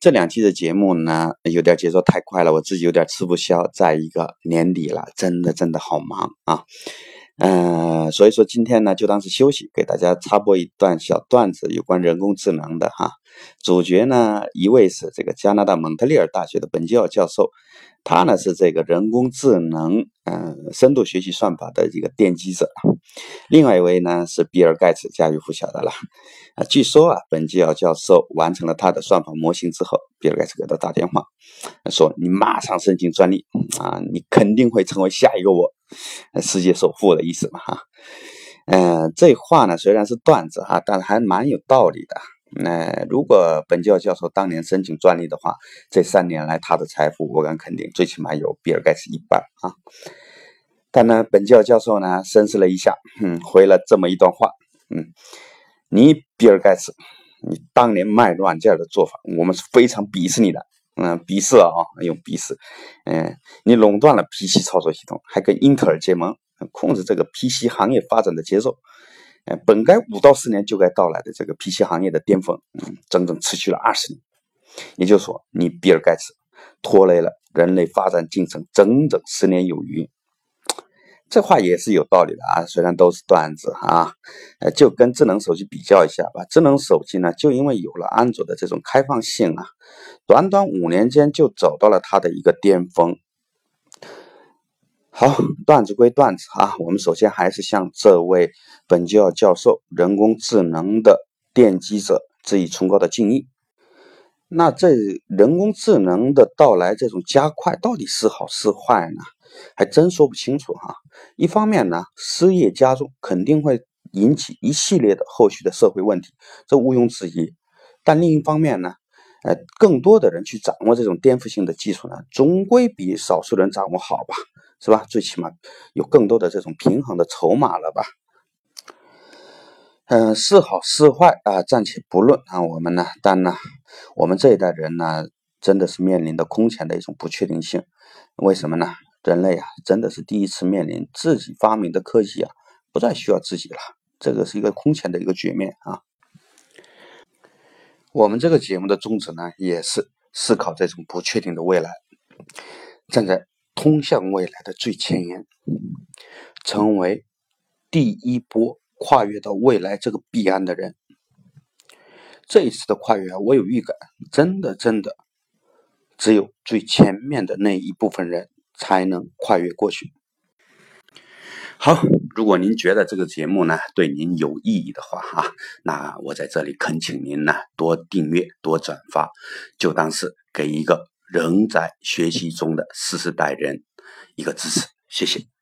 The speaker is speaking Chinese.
这两期的节目呢，有点节奏太快了，我自己有点吃不消。再一个年底了，真的真的好忙啊。嗯，所以说今天呢，就当是休息，给大家插播一段小段子，有关人工智能的哈。主角呢，一位是这个加拿大蒙特利尔大学的本吉奥教授，他呢是这个人工智能嗯深度学习算法的一个奠基者。另外一位呢是比尔盖茨，家喻户晓的了。啊，据说啊，本吉奥教授完成了他的算法模型之后，比尔盖茨给他打电话，说你马上申请专利啊，你肯定会成为下一个我。世界首富的意思嘛，哈，嗯，这话呢虽然是段子哈，但是还蛮有道理的。那如果本教教授当年申请专利的话，这三年来他的财富，我敢肯定，最起码有比尔盖茨一半啊。但呢，本教教授呢深思了一下，嗯，回了这么一段话，嗯，你比尔盖茨，你当年卖软件的做法，我们是非常鄙视你的。嗯，鄙视啊，用鄙视。嗯，你垄断了 PC 操作系统，还跟英特尔结盟，控制这个 PC 行业发展的节奏。本该五到十年就该到来的这个 PC 行业的巅峰，嗯，整整持续了二十年。也就是说，你比尔盖茨拖累了人类发展进程整整十年有余。这话也是有道理的啊，虽然都是段子啊，呃，就跟智能手机比较一下吧。智能手机呢，就因为有了安卓的这种开放性啊，短短五年间就走到了它的一个巅峰。好，段子归段子啊，我们首先还是向这位本教授教授，人工智能的奠基者致以崇高的敬意。那这人工智能的到来，这种加快到底是好是坏呢？还真说不清楚哈。一方面呢，失业加重肯定会引起一系列的后续的社会问题，这毋庸置疑。但另一方面呢，呃，更多的人去掌握这种颠覆性的技术呢，总归比少数人掌握好吧，是吧？最起码有更多的这种平衡的筹码了吧。嗯，是好是坏啊，暂且不论啊。我们呢，但呢，我们这一代人呢，真的是面临的空前的一种不确定性。为什么呢？人类啊，真的是第一次面临自己发明的科技啊，不再需要自己了。这个是一个空前的一个局面啊。我们这个节目的宗旨呢，也是思考这种不确定的未来，站在通向未来的最前沿，成为第一波。跨越到未来这个彼岸的人，这一次的跨越，我有预感，真的真的，只有最前面的那一部分人才能跨越过去。好，如果您觉得这个节目呢对您有意义的话哈，那我在这里恳请您呢多订阅、多转发，就当是给一个仍在学习中的四十代人一个支持，谢谢。